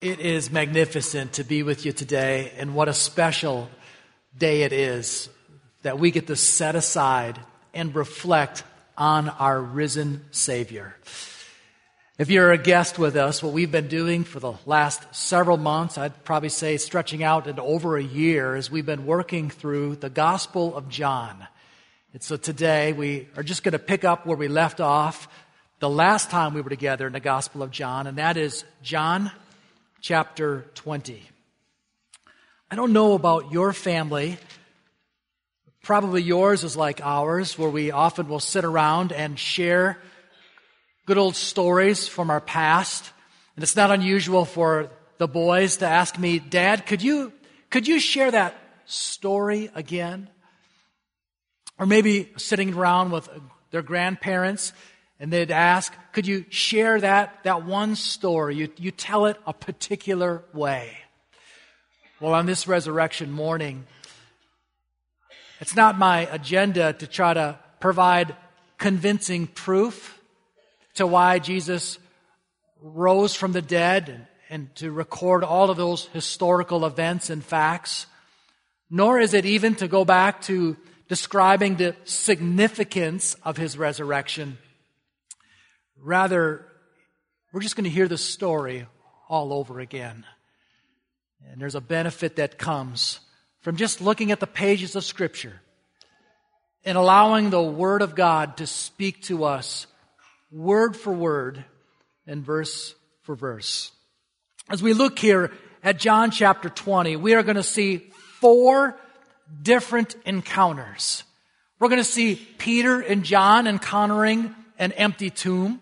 It is magnificent to be with you today, and what a special day it is that we get to set aside and reflect on our risen Savior. If you're a guest with us, what we've been doing for the last several months, I'd probably say stretching out into over a year, is we've been working through the Gospel of John. And so today we are just going to pick up where we left off the last time we were together in the Gospel of John, and that is John chapter 20. I don't know about your family. Probably yours is like ours, where we often will sit around and share good old stories from our past. And it's not unusual for the boys to ask me, Dad, could you, could you share that story again? Or maybe sitting around with their grandparents and they'd ask, could you share that, that one story? You, you tell it a particular way. Well, on this resurrection morning, it's not my agenda to try to provide convincing proof to why Jesus rose from the dead and, and to record all of those historical events and facts, nor is it even to go back to describing the significance of his resurrection Rather, we're just going to hear the story all over again. And there's a benefit that comes from just looking at the pages of Scripture and allowing the Word of God to speak to us word for word and verse for verse. As we look here at John chapter 20, we are going to see four different encounters. We're going to see Peter and John encountering an empty tomb.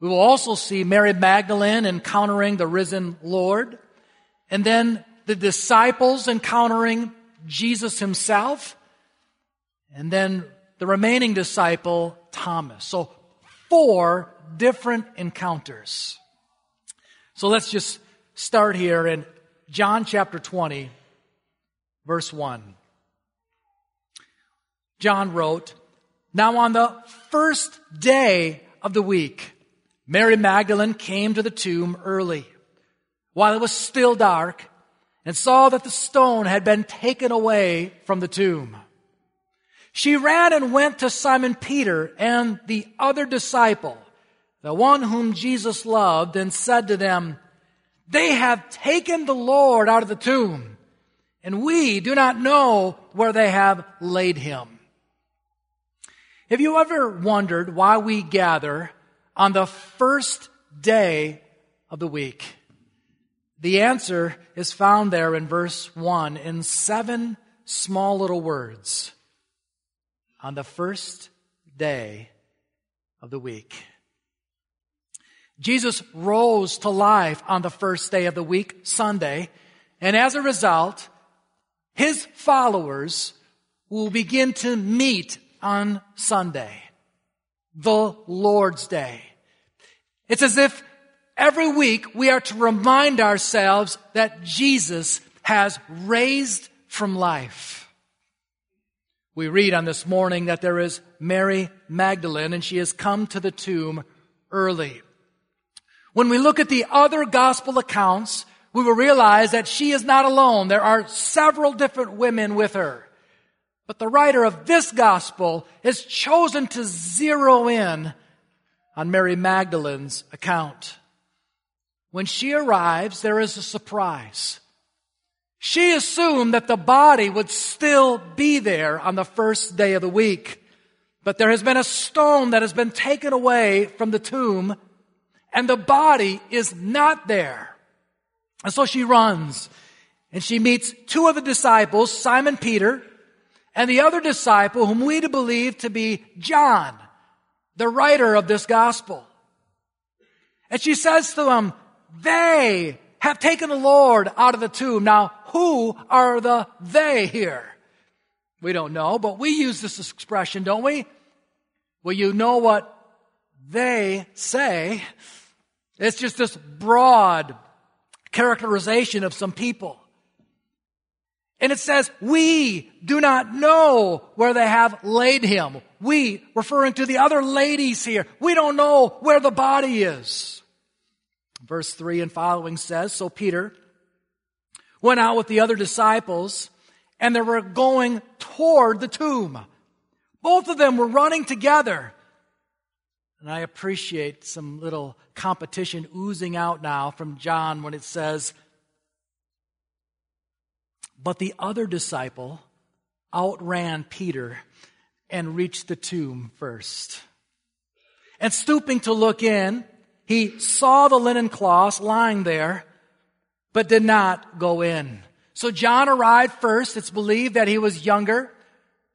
We will also see Mary Magdalene encountering the risen Lord, and then the disciples encountering Jesus himself, and then the remaining disciple, Thomas. So, four different encounters. So, let's just start here in John chapter 20, verse 1. John wrote, Now on the first day of the week, Mary Magdalene came to the tomb early, while it was still dark, and saw that the stone had been taken away from the tomb. She ran and went to Simon Peter and the other disciple, the one whom Jesus loved, and said to them, They have taken the Lord out of the tomb, and we do not know where they have laid him. Have you ever wondered why we gather on the first day of the week? The answer is found there in verse 1 in seven small little words. On the first day of the week. Jesus rose to life on the first day of the week, Sunday, and as a result, his followers will begin to meet on Sunday, the Lord's Day. It's as if every week we are to remind ourselves that Jesus has raised from life. We read on this morning that there is Mary Magdalene and she has come to the tomb early. When we look at the other gospel accounts, we will realize that she is not alone. There are several different women with her. But the writer of this gospel has chosen to zero in on Mary Magdalene's account. When she arrives, there is a surprise. She assumed that the body would still be there on the first day of the week. But there has been a stone that has been taken away from the tomb, and the body is not there. And so she runs, and she meets two of the disciples, Simon Peter, and the other disciple whom we believe to be John the writer of this gospel. And she says to them, they have taken the Lord out of the tomb. Now, who are the they here? We don't know, but we use this expression, don't we? Well, you know what they say. It's just this broad characterization of some people. And it says, we do not know where they have laid him. We, referring to the other ladies here, we don't know where the body is. Verse 3 and following says, So Peter went out with the other disciples and they were going toward the tomb. Both of them were running together. And I appreciate some little competition oozing out now from John when it says, But the other disciple outran Peter and reached the tomb first. And stooping to look in, he saw the linen cloths lying there, but did not go in. So John arrived first. It's believed that he was younger,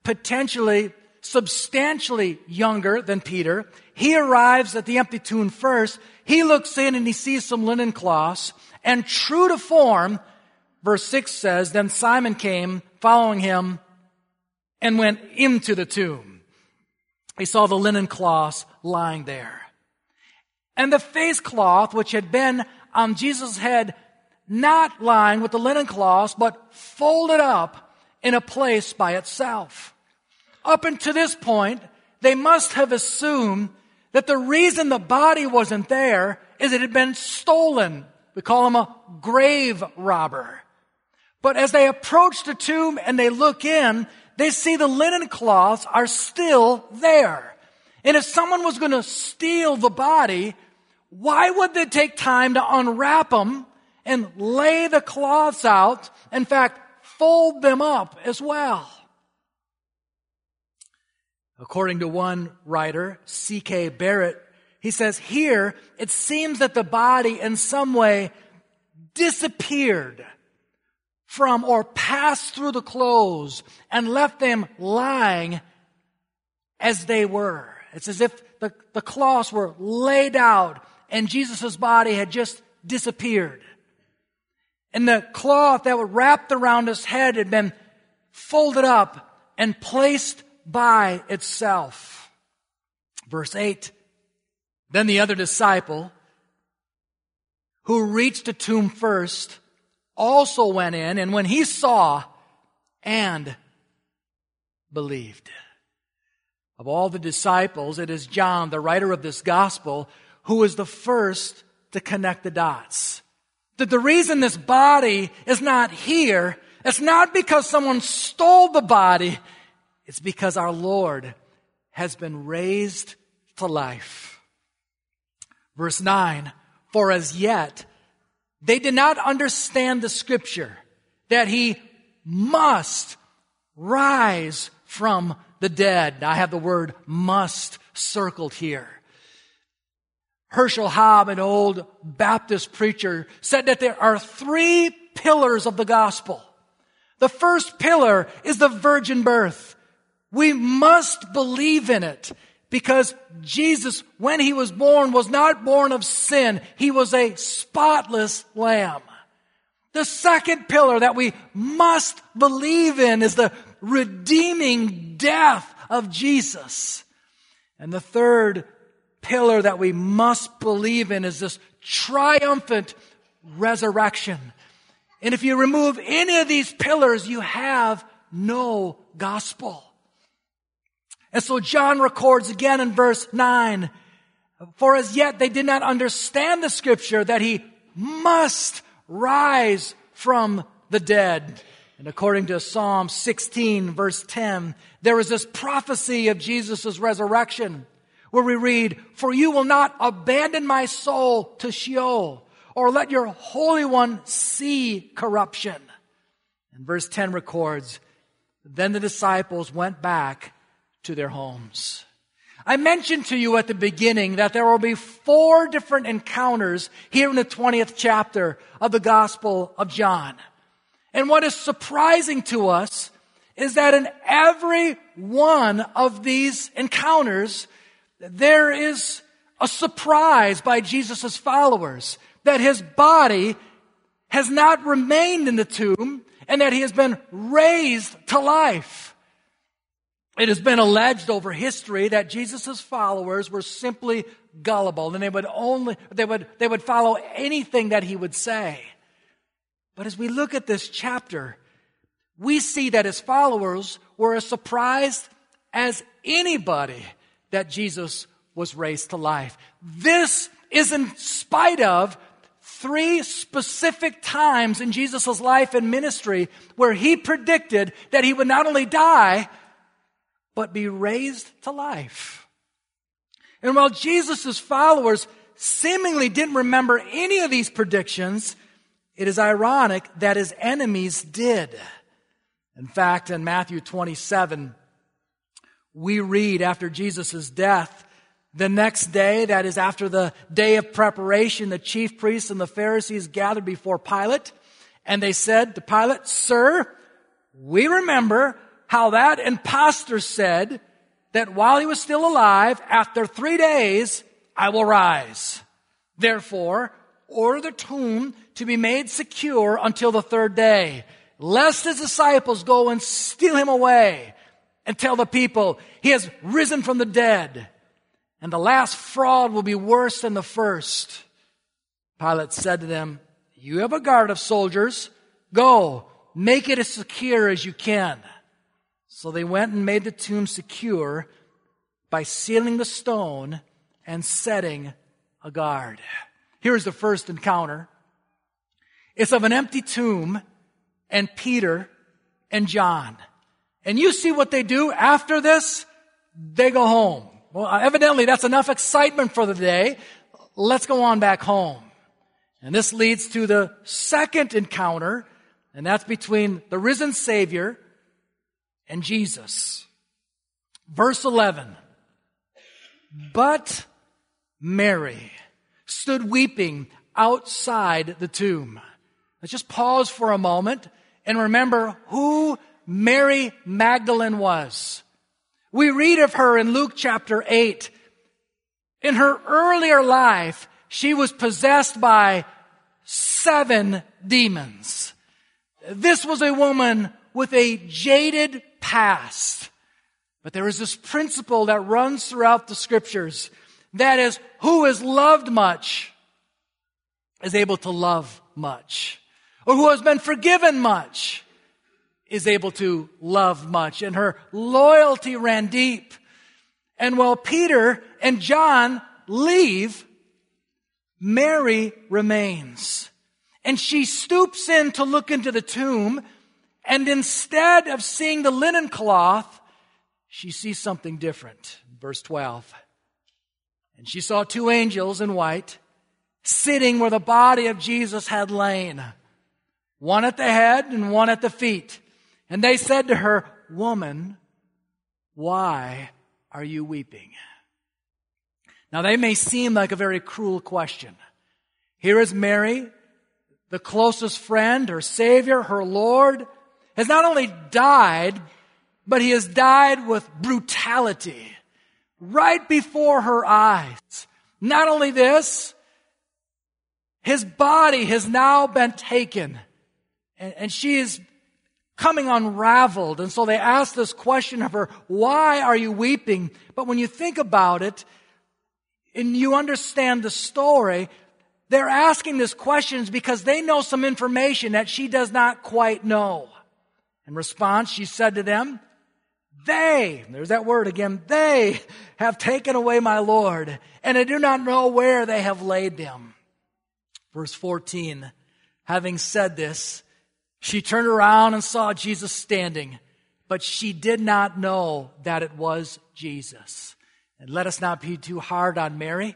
potentially substantially younger than Peter. He arrives at the empty tomb first. He looks in and he sees some linen cloths and true to form, verse 6 says, then Simon came following him and went into the tomb. He saw the linen cloths lying there. And the face cloth, which had been on Jesus' head, not lying with the linen cloths, but folded up in a place by itself. Up until this point, they must have assumed that the reason the body wasn't there is it had been stolen. We call him a grave robber. But as they approach the tomb and they look in, they see the linen cloths are still there. And if someone was going to steal the body, why would they take time to unwrap them and lay the cloths out? In fact, fold them up as well. According to one writer, C.K. Barrett, he says, here it seems that the body in some way disappeared from or passed through the clothes and left them lying as they were. It's as if the, the cloths were laid out and Jesus' body had just disappeared. And the cloth that was wrapped around his head had been folded up and placed by itself. Verse 8. Then the other disciple, who reached the tomb first, also went in, and when he saw and believed. Of all the disciples, it is John, the writer of this gospel, who is the first to connect the dots. That the reason this body is not here, it's not because someone stole the body, it's because our Lord has been raised to life. Verse 9, for as yet they did not understand the scripture that he must rise from the dead. I have the word must circled here. Herschel Hobbs, an old Baptist preacher, said that there are three pillars of the gospel. The first pillar is the virgin birth. We must believe in it because Jesus, when he was born, was not born of sin. He was a spotless lamb. The second pillar that we must believe in is the redeeming death of Jesus. And the third pillar that we must believe in is this triumphant resurrection. And if you remove any of these pillars, you have no gospel. And so John records again in verse 9, for as yet they did not understand the scripture that he must rise from the dead. And according to Psalm 16 verse 10, there is this prophecy of Jesus' resurrection where we read, for you will not abandon my soul to Sheol or let your Holy One see corruption. And verse 10 records, then the disciples went back to their homes. I mentioned to you at the beginning that there will be four different encounters here in the 20th chapter of the Gospel of John. And what is surprising to us is that in every one of these encounters, there is a surprise by Jesus' followers that his body has not remained in the tomb and that he has been raised to life. It has been alleged over history that Jesus' followers were simply gullible and they would only, they would, they would follow anything that he would say. But as we look at this chapter, we see that his followers were as surprised as anybody that Jesus was raised to life. This is in spite of three specific times in Jesus' life and ministry where he predicted that he would not only die, but be raised to life. And while Jesus' followers seemingly didn't remember any of these predictions, it is ironic that his enemies did. In fact, in Matthew 27, we read after Jesus' death, the next day, that is after the day of preparation, the chief priests and the Pharisees gathered before Pilate, and they said to Pilate, Sir, we remember how that impostor said that while he was still alive, after three days, I will rise. Therefore, order the tomb to be made secure until the third day, lest his disciples go and steal him away and tell the people he has risen from the dead. And the last fraud will be worse than the first. Pilate said to them, You have a guard of soldiers. Go, make it as secure as you can. So they went and made the tomb secure by sealing the stone and setting a guard. Here's the first encounter. It's of an empty tomb and Peter and John. And you see what they do after this? They go home. Well, uh, evidently that's enough excitement for the day. Let's go on back home. And this leads to the second encounter, and that's between the risen Savior and Jesus. Verse 11. But Mary stood weeping outside the tomb. Let's just pause for a moment and remember who Mary Magdalene was. We read of her in Luke chapter 8. In her earlier life, she was possessed by seven demons. This was a woman with a jaded past. But there is this principle that runs throughout the scriptures. That is, who is loved much is able to love much. Or who has been forgiven much is able to love much. And her loyalty ran deep. And while Peter and John leave, Mary remains. And she stoops in to look into the tomb. And instead of seeing the linen cloth, she sees something different. Verse 12. And she saw two angels in white sitting where the body of Jesus had lain, one at the head and one at the feet. And they said to her, Woman, why are you weeping? Now, they may seem like a very cruel question. Here is Mary, the closest friend, her Savior, her Lord, has not only died, but he has died with brutality right before her eyes. Not only this, his body has now been taken and, and she is coming unraveled. And so they ask this question of her, why are you weeping? But when you think about it and you understand the story, they're asking this questions because they know some information that she does not quite know. In response, she said to them, they, there's that word again, they have taken away my Lord, and I do not know where they have laid him. Verse 14, having said this, she turned around and saw Jesus standing, but she did not know that it was Jesus. And let us not be too hard on Mary.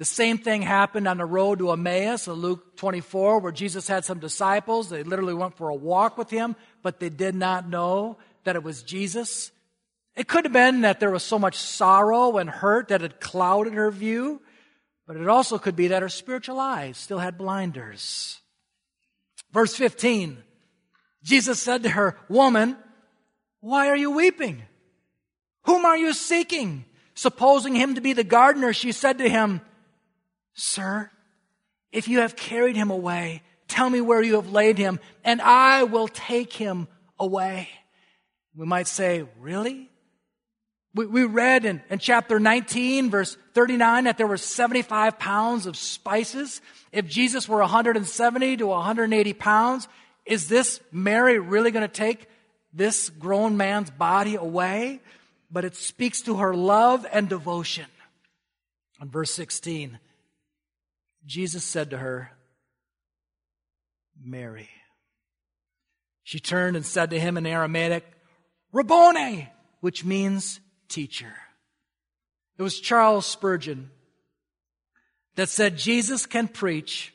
The same thing happened on the road to Emmaus in Luke 24, where Jesus had some disciples. They literally went for a walk with him, but they did not know that it was Jesus. It could have been that there was so much sorrow and hurt that it clouded her view, but it also could be that her spiritual eyes still had blinders. Verse 15, Jesus said to her, Woman, why are you weeping? Whom are you seeking? Supposing him to be the gardener, she said to him, Sir, if you have carried him away, tell me where you have laid him, and I will take him away. We might say, Really? We, we read in, in chapter 19, verse 39, that there were 75 pounds of spices. If Jesus were 170 to 180 pounds, is this Mary really going to take this grown man's body away? But it speaks to her love and devotion. In verse 16, Jesus said to her, Mary. She turned and said to him in Aramaic, Rabboni, which means teacher. It was Charles Spurgeon that said Jesus can preach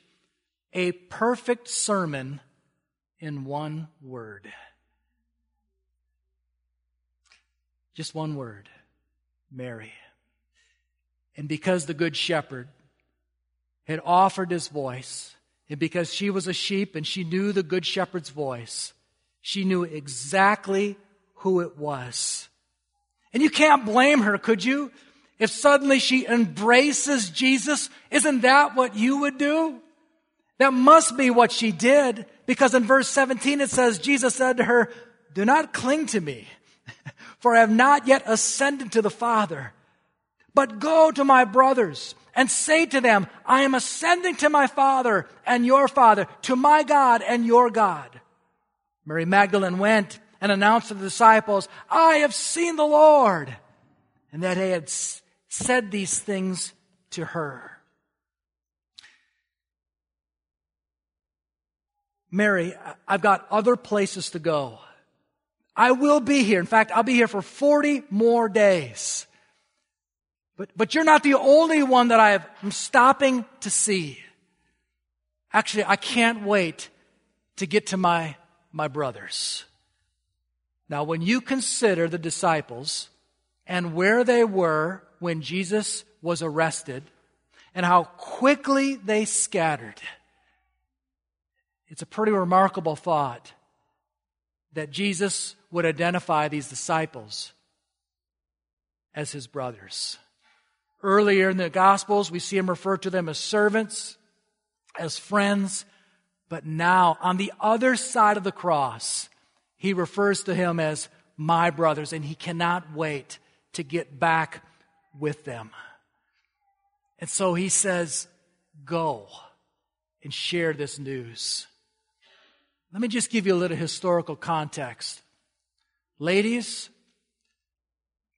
a perfect sermon in one word. Just one word Mary. And because the Good Shepherd had offered his voice, and because she was a sheep and she knew the Good Shepherd's voice, she knew exactly who it was. And you can't blame her, could you? If suddenly she embraces Jesus, isn't that what you would do? That must be what she did because in verse 17 it says, Jesus said to her, do not cling to me, for I have not yet ascended to the Father, but go to my brothers and say to them, I am ascending to my Father and your Father, to my God and your God. Mary Magdalene went and announced to the disciples, I have seen the Lord. And that he had said these things to her. Mary, I've got other places to go. I will be here. In fact, I'll be here for 40 more days. But, but you're not the only one that I have, I'm stopping to see. Actually, I can't wait to get to my, my brothers. Now, when you consider the disciples and where they were when Jesus was arrested and how quickly they scattered, it's a pretty remarkable thought that Jesus would identify these disciples as his brothers. Earlier in the Gospels, we see him refer to them as servants, as friends, but now on the other side of the cross, he refers to him as my brothers, and he cannot wait to get back with them. And so he says, Go and share this news. Let me just give you a little historical context. Ladies,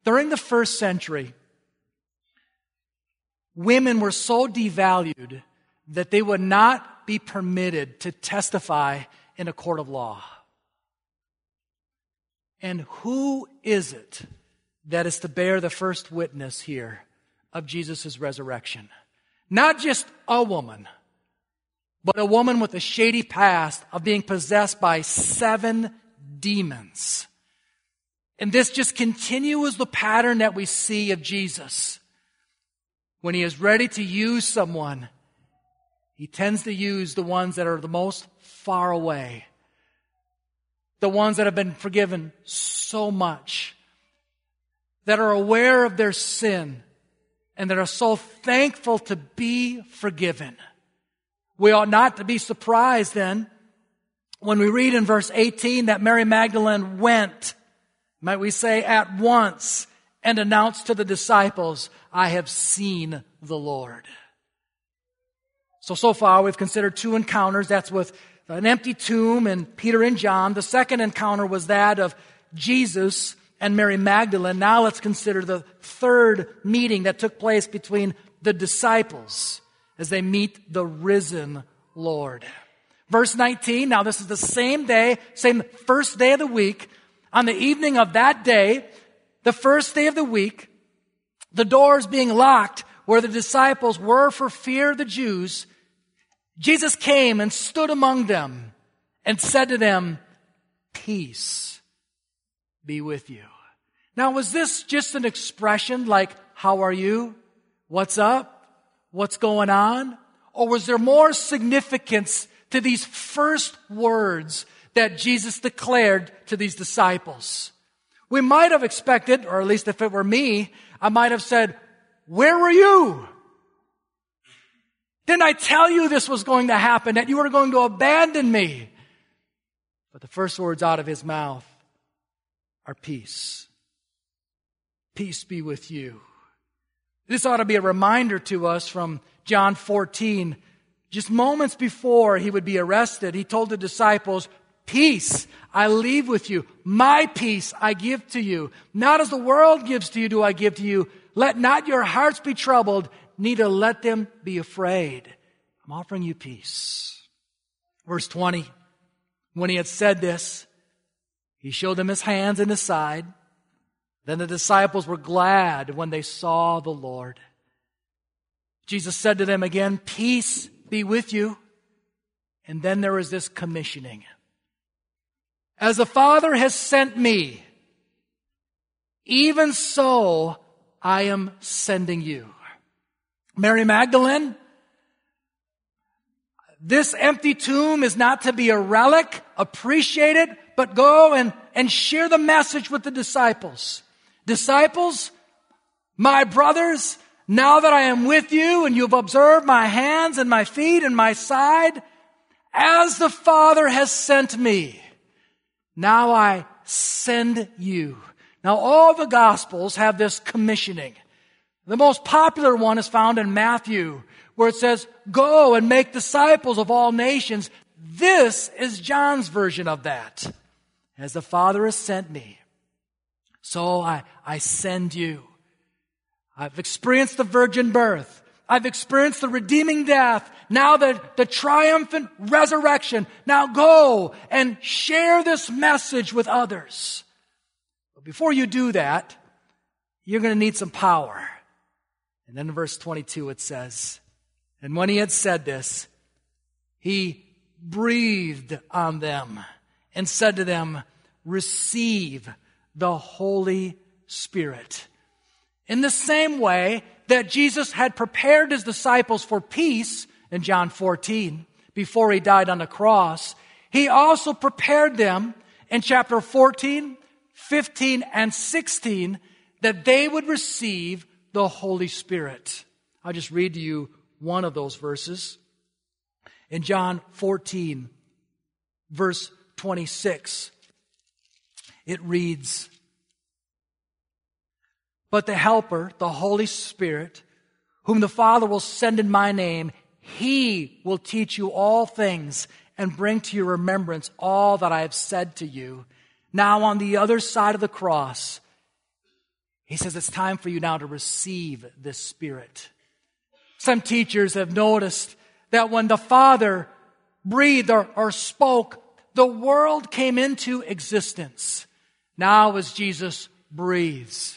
during the first century, women were so devalued that they would not be permitted to testify in a court of law. And who is it that is to bear the first witness here of Jesus' resurrection? Not just a woman, but a woman with a shady past of being possessed by seven demons. And this just continues the pattern that we see of Jesus. When he is ready to use someone, he tends to use the ones that are the most far away. The ones that have been forgiven so much. That are aware of their sin and that are so thankful to be forgiven. We ought not to be surprised then when we read in verse 18 that Mary Magdalene went, might we say at once, and announced to the disciples, I have seen the Lord. So, so far we've considered two encounters. That's with an empty tomb and Peter and John. The second encounter was that of Jesus and Mary Magdalene. Now let's consider the third meeting that took place between the disciples as they meet the risen Lord. Verse 19, now this is the same day, same first day of the week. On the evening of that day, the first day of the week, the doors being locked where the disciples were for fear of the Jews, Jesus came and stood among them and said to them, Peace be with you. Now, was this just an expression like, How are you? What's up? what's going on? Or was there more significance to these first words that Jesus declared to these disciples? We might have expected, or at least if it were me, I might have said, where were you? Didn't I tell you this was going to happen, that you were going to abandon me? But the first words out of his mouth are peace. Peace be with you. This ought to be a reminder to us from John 14. Just moments before he would be arrested, he told the disciples, Peace I leave with you. My peace I give to you. Not as the world gives to you do I give to you. Let not your hearts be troubled, neither let them be afraid. I'm offering you peace. Verse 20. When he had said this, he showed them his hands and his side. Then the disciples were glad when they saw the Lord. Jesus said to them again, Peace be with you. And then there is this commissioning. As the Father has sent me, even so I am sending you. Mary Magdalene, this empty tomb is not to be a relic, appreciate it, but go and, and share the message with the disciples. Disciples, my brothers, now that I am with you and you've observed my hands and my feet and my side, as the Father has sent me, now I send you. Now all the Gospels have this commissioning. The most popular one is found in Matthew, where it says, go and make disciples of all nations. This is John's version of that. As the Father has sent me, so I, I send you. I've experienced the virgin birth. I've experienced the redeeming death. Now the, the triumphant resurrection. Now go and share this message with others. But before you do that, you're going to need some power. And then in verse 22 it says, And when he had said this, he breathed on them and said to them, Receive the Holy Spirit. In the same way that Jesus had prepared his disciples for peace in John 14 before he died on the cross, he also prepared them in chapter 14, 15, and 16 that they would receive the Holy Spirit. I'll just read to you one of those verses. In John 14, verse 26, it reads, but the Helper, the Holy Spirit, whom the Father will send in my name, he will teach you all things and bring to your remembrance all that I have said to you. Now, on the other side of the cross, he says it's time for you now to receive this Spirit. Some teachers have noticed that when the Father breathed or, or spoke, the world came into existence. Now, as Jesus breathes,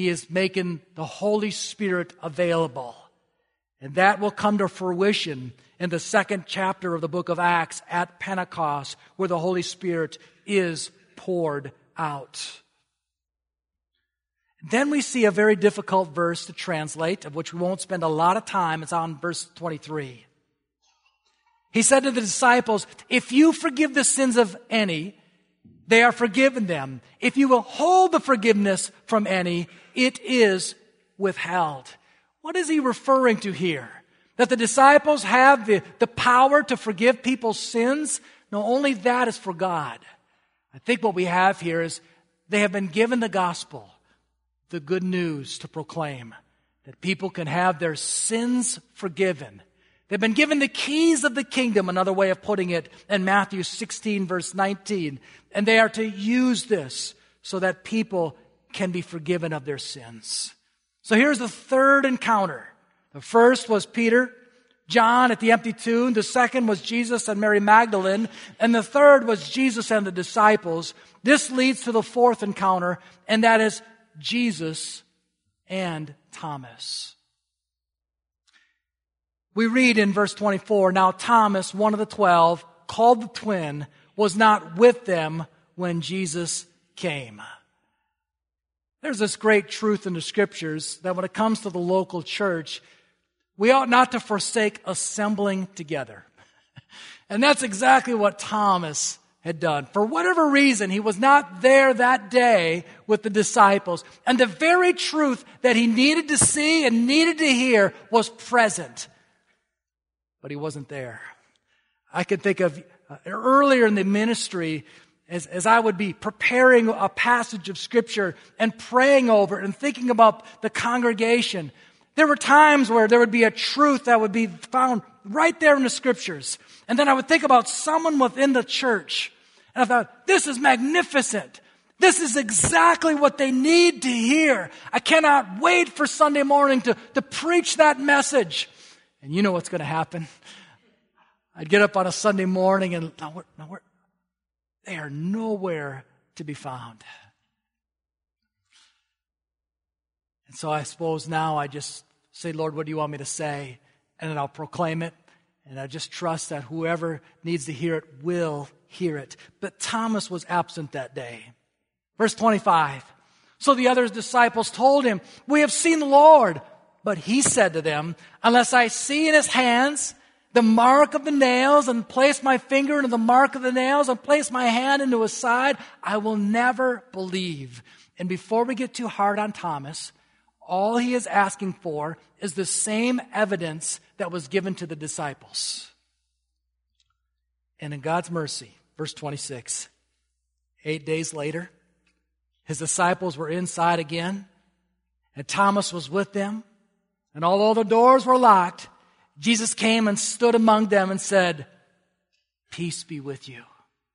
he is making the Holy Spirit available. And that will come to fruition in the second chapter of the book of Acts at Pentecost, where the Holy Spirit is poured out. Then we see a very difficult verse to translate, of which we won't spend a lot of time. It's on verse 23. He said to the disciples, If you forgive the sins of any, they are forgiven them. If you will hold the forgiveness from any, it is withheld. What is he referring to here? That the disciples have the, the power to forgive people's sins? No, only that is for God. I think what we have here is they have been given the gospel, the good news to proclaim that people can have their sins forgiven. They've been given the keys of the kingdom, another way of putting it, in Matthew 16, verse 19. And they are to use this so that people can be forgiven of their sins. So here's the third encounter. The first was Peter, John at the empty tomb. The second was Jesus and Mary Magdalene. And the third was Jesus and the disciples. This leads to the fourth encounter, and that is Jesus and Thomas. We read in verse 24, now Thomas, one of the twelve, called the twin, was not with them when Jesus came. There's this great truth in the scriptures that when it comes to the local church, we ought not to forsake assembling together. And that's exactly what Thomas had done. For whatever reason, he was not there that day with the disciples. And the very truth that he needed to see and needed to hear was present. But he wasn't there. I can think of uh, earlier in the ministry, as, as I would be preparing a passage of scripture and praying over it and thinking about the congregation, there were times where there would be a truth that would be found right there in the scriptures. And then I would think about someone within the church. And I thought, this is magnificent. This is exactly what they need to hear. I cannot wait for Sunday morning to, to preach that message. And you know what's going to happen. I'd get up on a Sunday morning and now we're, now they are nowhere to be found. And so I suppose now I just say, Lord, what do you want me to say? And then I'll proclaim it. And I just trust that whoever needs to hear it will hear it. But Thomas was absent that day. Verse 25. So the other disciples told him, We have seen the Lord. But he said to them, Unless I see in his hands the mark of the nails and place my finger into the mark of the nails and place my hand into his side, I will never believe. And before we get too hard on Thomas, all he is asking for is the same evidence that was given to the disciples. And in God's mercy, verse 26, eight days later, his disciples were inside again, and Thomas was with them. And although the doors were locked, Jesus came and stood among them and said, Peace be with you.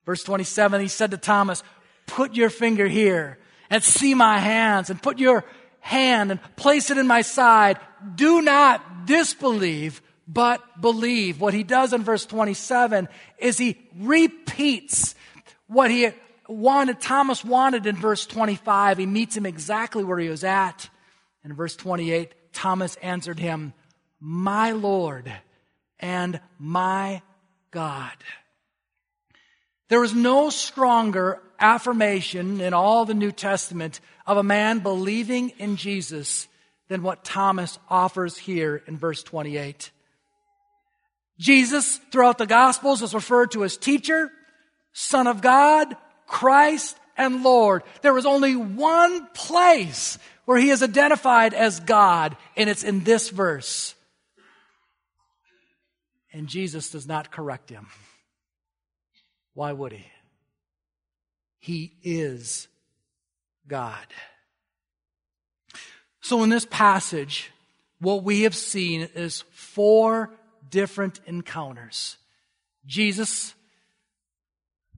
Verse 27, he said to Thomas, Put your finger here and see my hands, and put your hand and place it in my side. Do not disbelieve, but believe. What he does in verse 27 is he repeats what he wanted, Thomas wanted in verse 25. He meets him exactly where he was at. In verse 28, Thomas answered him, My Lord and my God. There is no stronger affirmation in all the New Testament of a man believing in Jesus than what Thomas offers here in verse 28. Jesus, throughout the Gospels, is referred to as teacher, Son of God, Christ, and Lord. There is only one place where he is identified as God, and it's in this verse. And Jesus does not correct him. Why would he? He is God. So in this passage, what we have seen is four different encounters. Jesus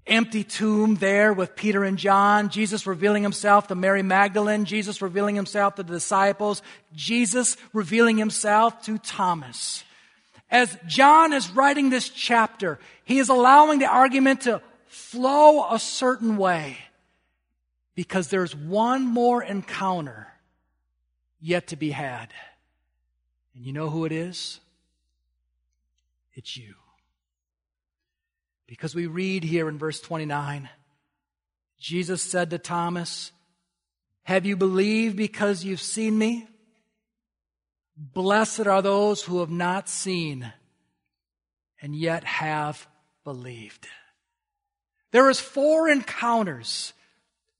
empty tomb there with Peter and John, Jesus revealing himself to Mary Magdalene, Jesus revealing himself to the disciples, Jesus revealing himself to Thomas. As John is writing this chapter, he is allowing the argument to flow a certain way because there's one more encounter yet to be had. And you know who it is? It's you. Because we read here in verse 29, Jesus said to Thomas, Have you believed because you've seen me? Blessed are those who have not seen and yet have believed. There is four encounters,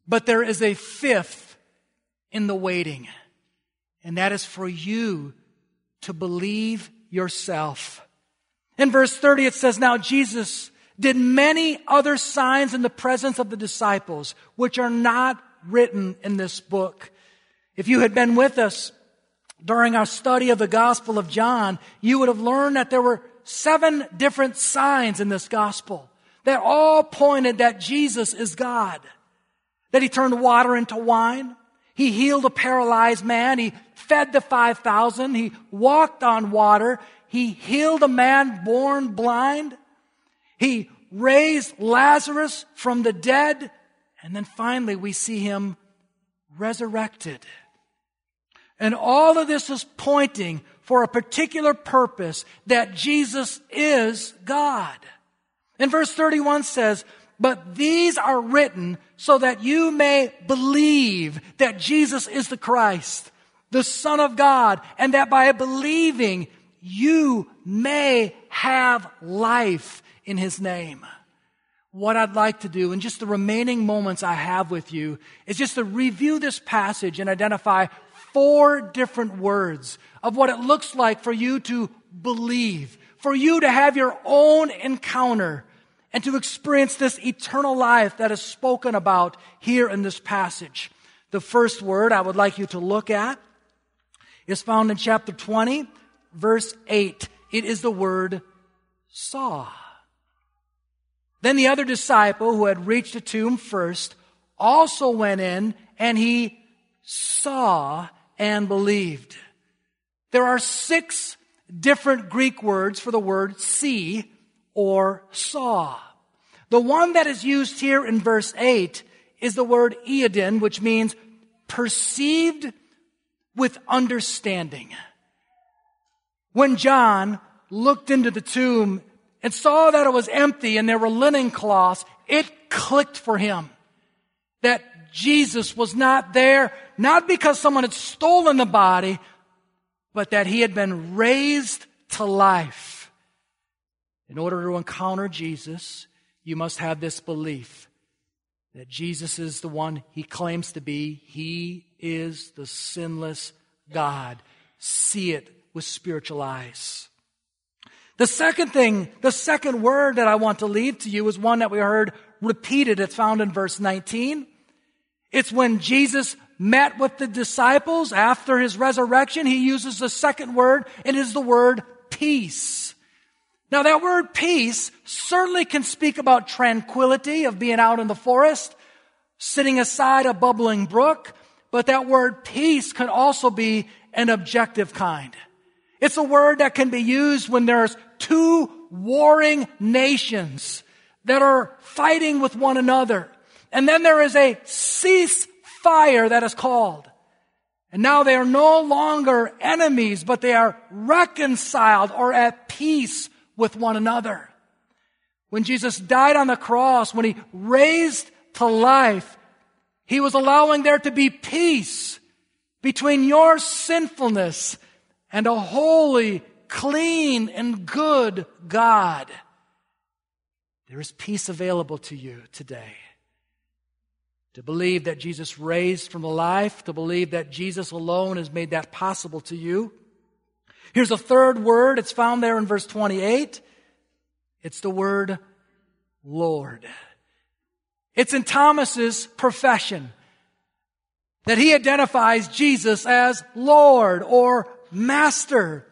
but there is a fifth in the waiting. And that is for you to believe yourself. In verse 30 it says, Now Jesus did many other signs in the presence of the disciples, which are not written in this book. If you had been with us during our study of the Gospel of John, you would have learned that there were seven different signs in this Gospel that all pointed that Jesus is God. That He turned water into wine. He healed a paralyzed man. He fed the 5,000. He walked on water. He healed a man born blind. He raised Lazarus from the dead. And then finally we see him resurrected. And all of this is pointing for a particular purpose that Jesus is God. And verse 31 says, but these are written so that you may believe that Jesus is the Christ, the Son of God, and that by believing you may have life in His name. What I'd like to do in just the remaining moments I have with you is just to review this passage and identify four different words of what it looks like for you to believe, for you to have your own encounter and to experience this eternal life that is spoken about here in this passage. The first word I would like you to look at is found in chapter 20, verse 8. It is the word saw. Then the other disciple who had reached the tomb first also went in and he saw and believed. There are six different Greek words for the word see or saw. The one that is used here in verse 8 is the word eodin, which means perceived with understanding. When John looked into the tomb and saw that it was empty and there were linen cloths, it clicked for him that Jesus was not there, not because someone had stolen the body, but that he had been raised to life. In order to encounter Jesus, you must have this belief that Jesus is the one he claims to be. He is the sinless God. See it with spiritual eyes. The second thing, the second word that I want to leave to you is one that we heard repeated. It's found in verse 19. It's when Jesus met with the disciples after his resurrection. He uses the second word. And it is the word peace. Now that word peace certainly can speak about tranquility of being out in the forest, sitting aside a bubbling brook, but that word peace can also be an objective kind. It's a word that can be used when there's two warring nations that are fighting with one another. And then there is a ceasefire that is called. And now they are no longer enemies, but they are reconciled or at peace with one another. When Jesus died on the cross, when he raised to life, he was allowing there to be peace between your sinfulness and a holy, clean, and good God. There is peace available to you today. To believe that Jesus raised from the life, to believe that Jesus alone has made that possible to you. Here's a third word. It's found there in verse 28. It's the word Lord. It's in Thomas's profession that he identifies Jesus as Lord or Master.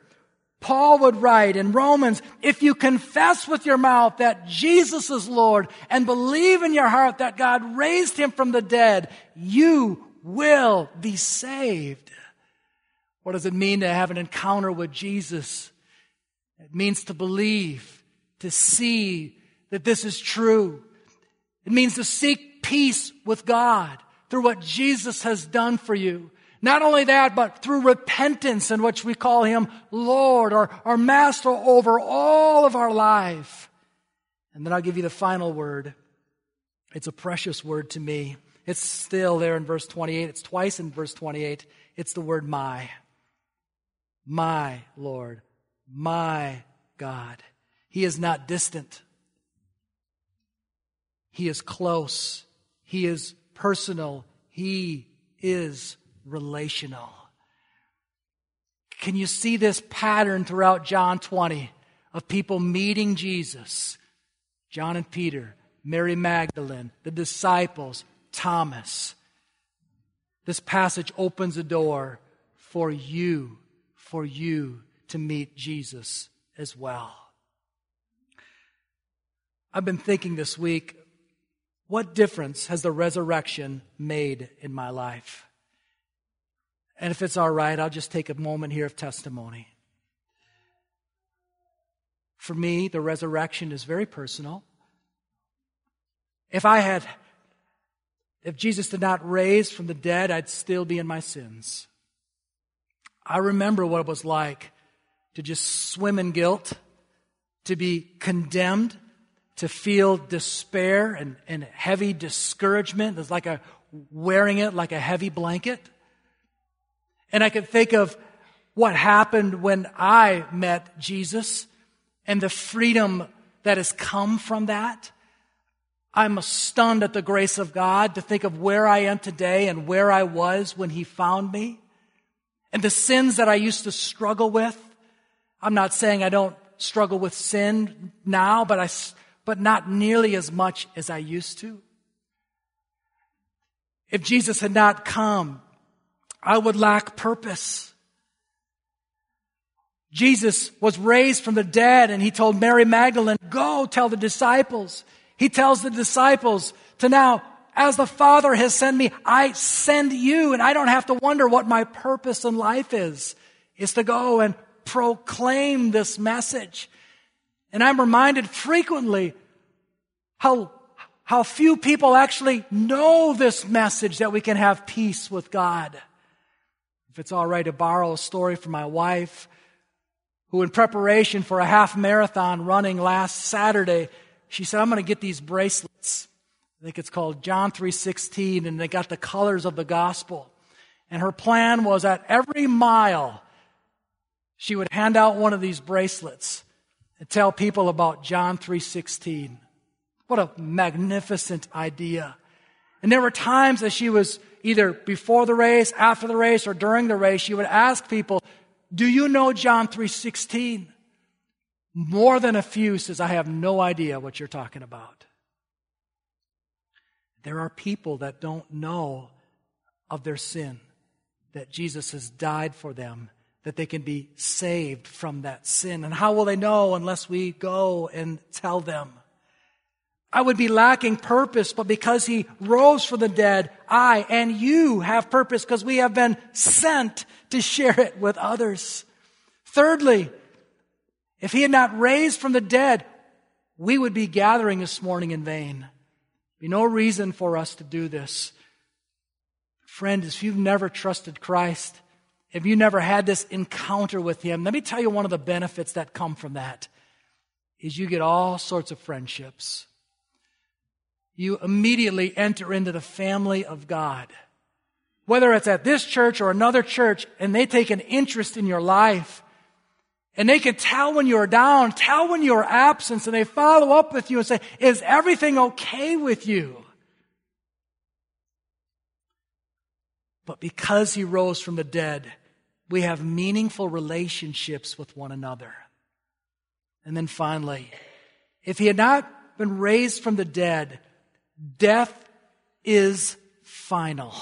Paul would write in Romans, if you confess with your mouth that Jesus is Lord and believe in your heart that God raised him from the dead, you will be saved. What does it mean to have an encounter with Jesus? It means to believe, to see that this is true. It means to seek peace with God through what Jesus has done for you. Not only that, but through repentance in which we call him Lord or, or Master over all of our life. And then I'll give you the final word. It's a precious word to me. It's still there in verse 28. It's twice in verse 28. It's the word my. My Lord. My God. He is not distant. He is close. He is personal. He is relational. Can you see this pattern throughout John 20 of people meeting Jesus? John and Peter, Mary Magdalene, the disciples, Thomas. This passage opens a door for you, for you to meet Jesus as well. I've been thinking this week, what difference has the resurrection made in my life? And if it's all right, I'll just take a moment here of testimony. For me, the resurrection is very personal. If I had, if Jesus did not raise from the dead, I'd still be in my sins. I remember what it was like to just swim in guilt, to be condemned, to feel despair and, and heavy discouragement. It's like a wearing it like a heavy blanket. And I can think of what happened when I met Jesus and the freedom that has come from that. I'm stunned at the grace of God to think of where I am today and where I was when He found me. And the sins that I used to struggle with. I'm not saying I don't struggle with sin now, but I, but not nearly as much as I used to. If Jesus had not come I would lack purpose. Jesus was raised from the dead and he told Mary Magdalene, go tell the disciples. He tells the disciples to now, as the Father has sent me, I send you and I don't have to wonder what my purpose in life is. Is to go and proclaim this message. And I'm reminded frequently how, how few people actually know this message that we can have peace with God. If it's all right to borrow a story from my wife, who in preparation for a half marathon running last Saturday, she said, I'm going to get these bracelets. I think it's called John 3:16 and they got the colors of the gospel. And her plan was at every mile she would hand out one of these bracelets and tell people about John 3:16. What a magnificent idea. And there were times that she was either before the race, after the race, or during the race, she would ask people, do you know John 3:16? More than a few says I have no idea what you're talking about. There are people that don't know of their sin, that Jesus has died for them, that they can be saved from that sin. And how will they know unless we go and tell them? I would be lacking purpose, but because he rose from the dead, I and you have purpose because we have been sent to share it with others. Thirdly, if he had not raised from the dead, we would be gathering this morning in vain. Be no reason for us to do this. Friend, if you've never trusted Christ, if you never had this encounter with him, let me tell you one of the benefits that come from that is you get all sorts of friendships you immediately enter into the family of God. Whether it's at this church or another church, and they take an interest in your life, and they can tell when you're down, tell when you're absent, and they follow up with you and say, is everything okay with you? But because he rose from the dead, we have meaningful relationships with one another. And then finally, if he had not been raised from the dead, Death is final.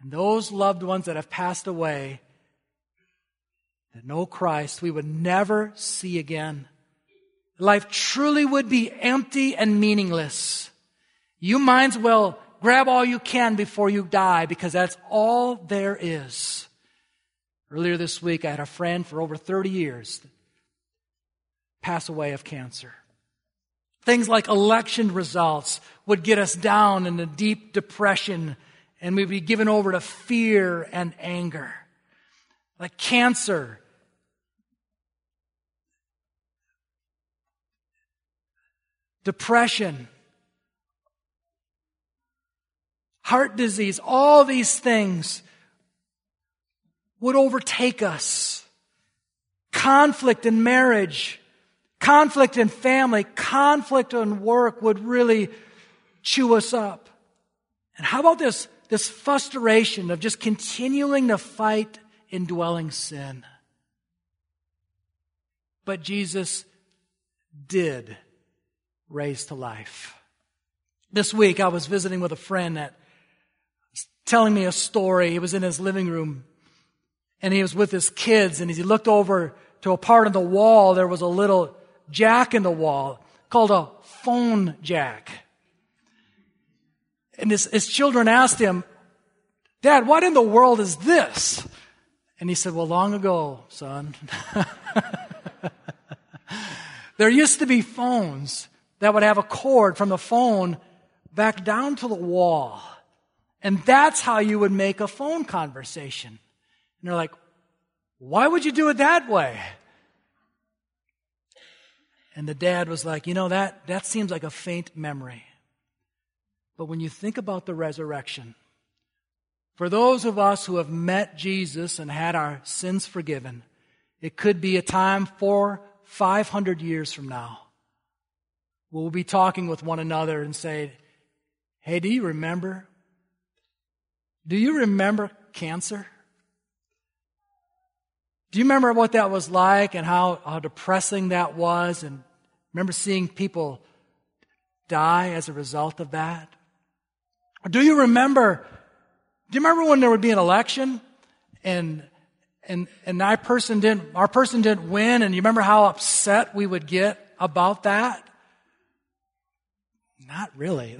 And those loved ones that have passed away, that know Christ, we would never see again. Life truly would be empty and meaningless. You might as well grab all you can before you die because that's all there is. Earlier this week, I had a friend for over 30 years pass away of cancer. Things like election results would get us down in a deep depression and we'd be given over to fear and anger. Like cancer. Depression. Heart disease. All these things would overtake us. Conflict in marriage Conflict in family, conflict in work would really chew us up. And how about this, this frustration of just continuing to fight indwelling sin? But Jesus did raise to life. This week I was visiting with a friend that was telling me a story. He was in his living room and he was with his kids and as he looked over to a part of the wall, there was a little jack in the wall called a phone jack. And his, his children asked him, Dad, what in the world is this? And he said, Well, long ago, son, there used to be phones that would have a cord from the phone back down to the wall. And that's how you would make a phone conversation. And they're like, why would you do it that way? And the dad was like, you know, that, that seems like a faint memory. But when you think about the resurrection, for those of us who have met Jesus and had our sins forgiven, it could be a time four, five hundred years from now. We'll be talking with one another and say, Hey, do you remember? Do you remember cancer? Do you remember what that was like and how, how depressing that was? And remember seeing people die as a result of that? Or do you remember, do you remember when there would be an election and, and, and our person didn't, our person didn't win and you remember how upset we would get about that? Not really.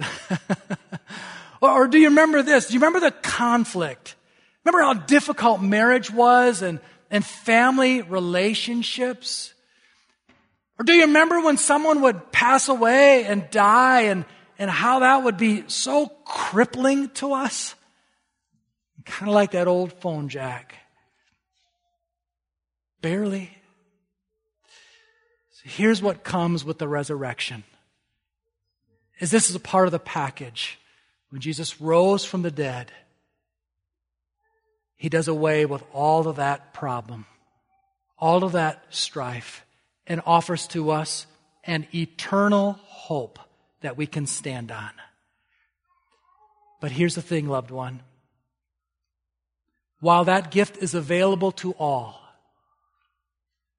or, or do you remember this? Do you remember the conflict? Remember how difficult marriage was and and family relationships. Or do you remember when someone would pass away and die and, and how that would be so crippling to us? Kind of like that old phone jack. Barely. So here's what comes with the resurrection. Is this is a part of the package. When Jesus rose from the dead, he does away with all of that problem, all of that strife, and offers to us an eternal hope that we can stand on. But here's the thing, loved one. While that gift is available to all,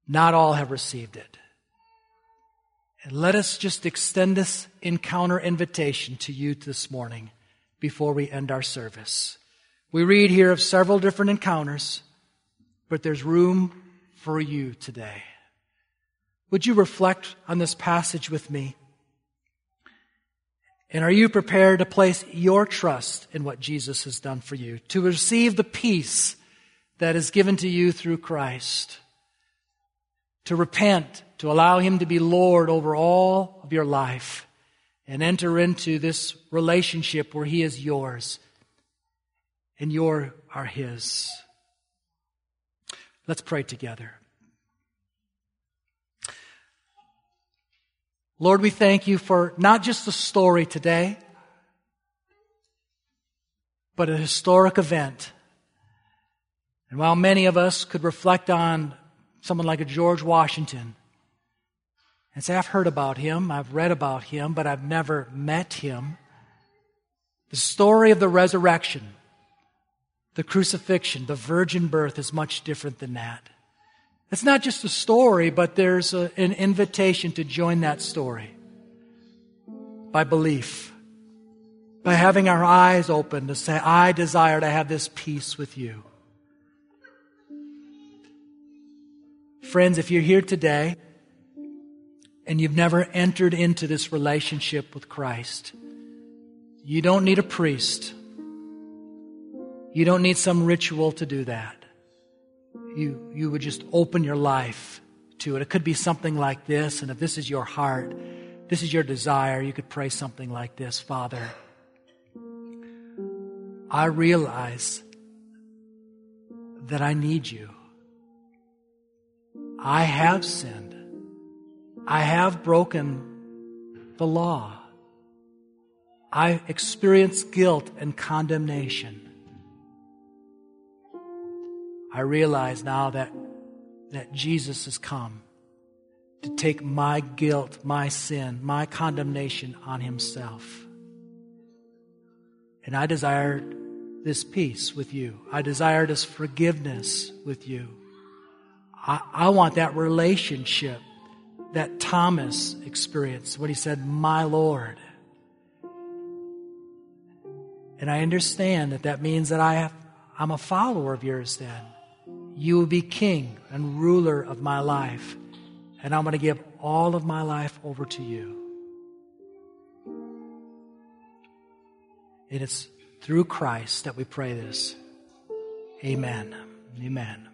not all have received it. And let us just extend this encounter invitation to you this morning before we end our service. We read here of several different encounters, but there's room for you today. Would you reflect on this passage with me? And are you prepared to place your trust in what Jesus has done for you, to receive the peace that is given to you through Christ? to repent, to allow Him to be Lord over all of your life, and enter into this relationship where He is yours and you are His. Let's pray together. Lord, we thank you for not just the story today, but a historic event. And while many of us could reflect on someone like a George Washington and say, I've heard about him, I've read about him, but I've never met him. The story of the resurrection, the crucifixion, the virgin birth is much different than that. It's not just a story, but there's a, an invitation to join that story by belief, by having our eyes open to say, I desire to have this peace with you. Friends, if you're here today and you've never entered into this relationship with Christ, you don't need a priest. You don't need some ritual to do that. You, you would just open your life to it. It could be something like this, and if this is your heart, this is your desire, you could pray something like this Father, I realize that I need you. I have sinned. I have broken the law. I experience guilt and condemnation. I realize now that, that Jesus has come to take my guilt, my sin, my condemnation on himself. And I desire this peace with you. I desire this forgiveness with you. I, I want that relationship that Thomas experienced when he said, My Lord. And I understand that that means that I have, I'm a follower of yours then. You will be king and ruler of my life. And I'm going to give all of my life over to you. And it's through Christ that we pray this. Amen. Amen.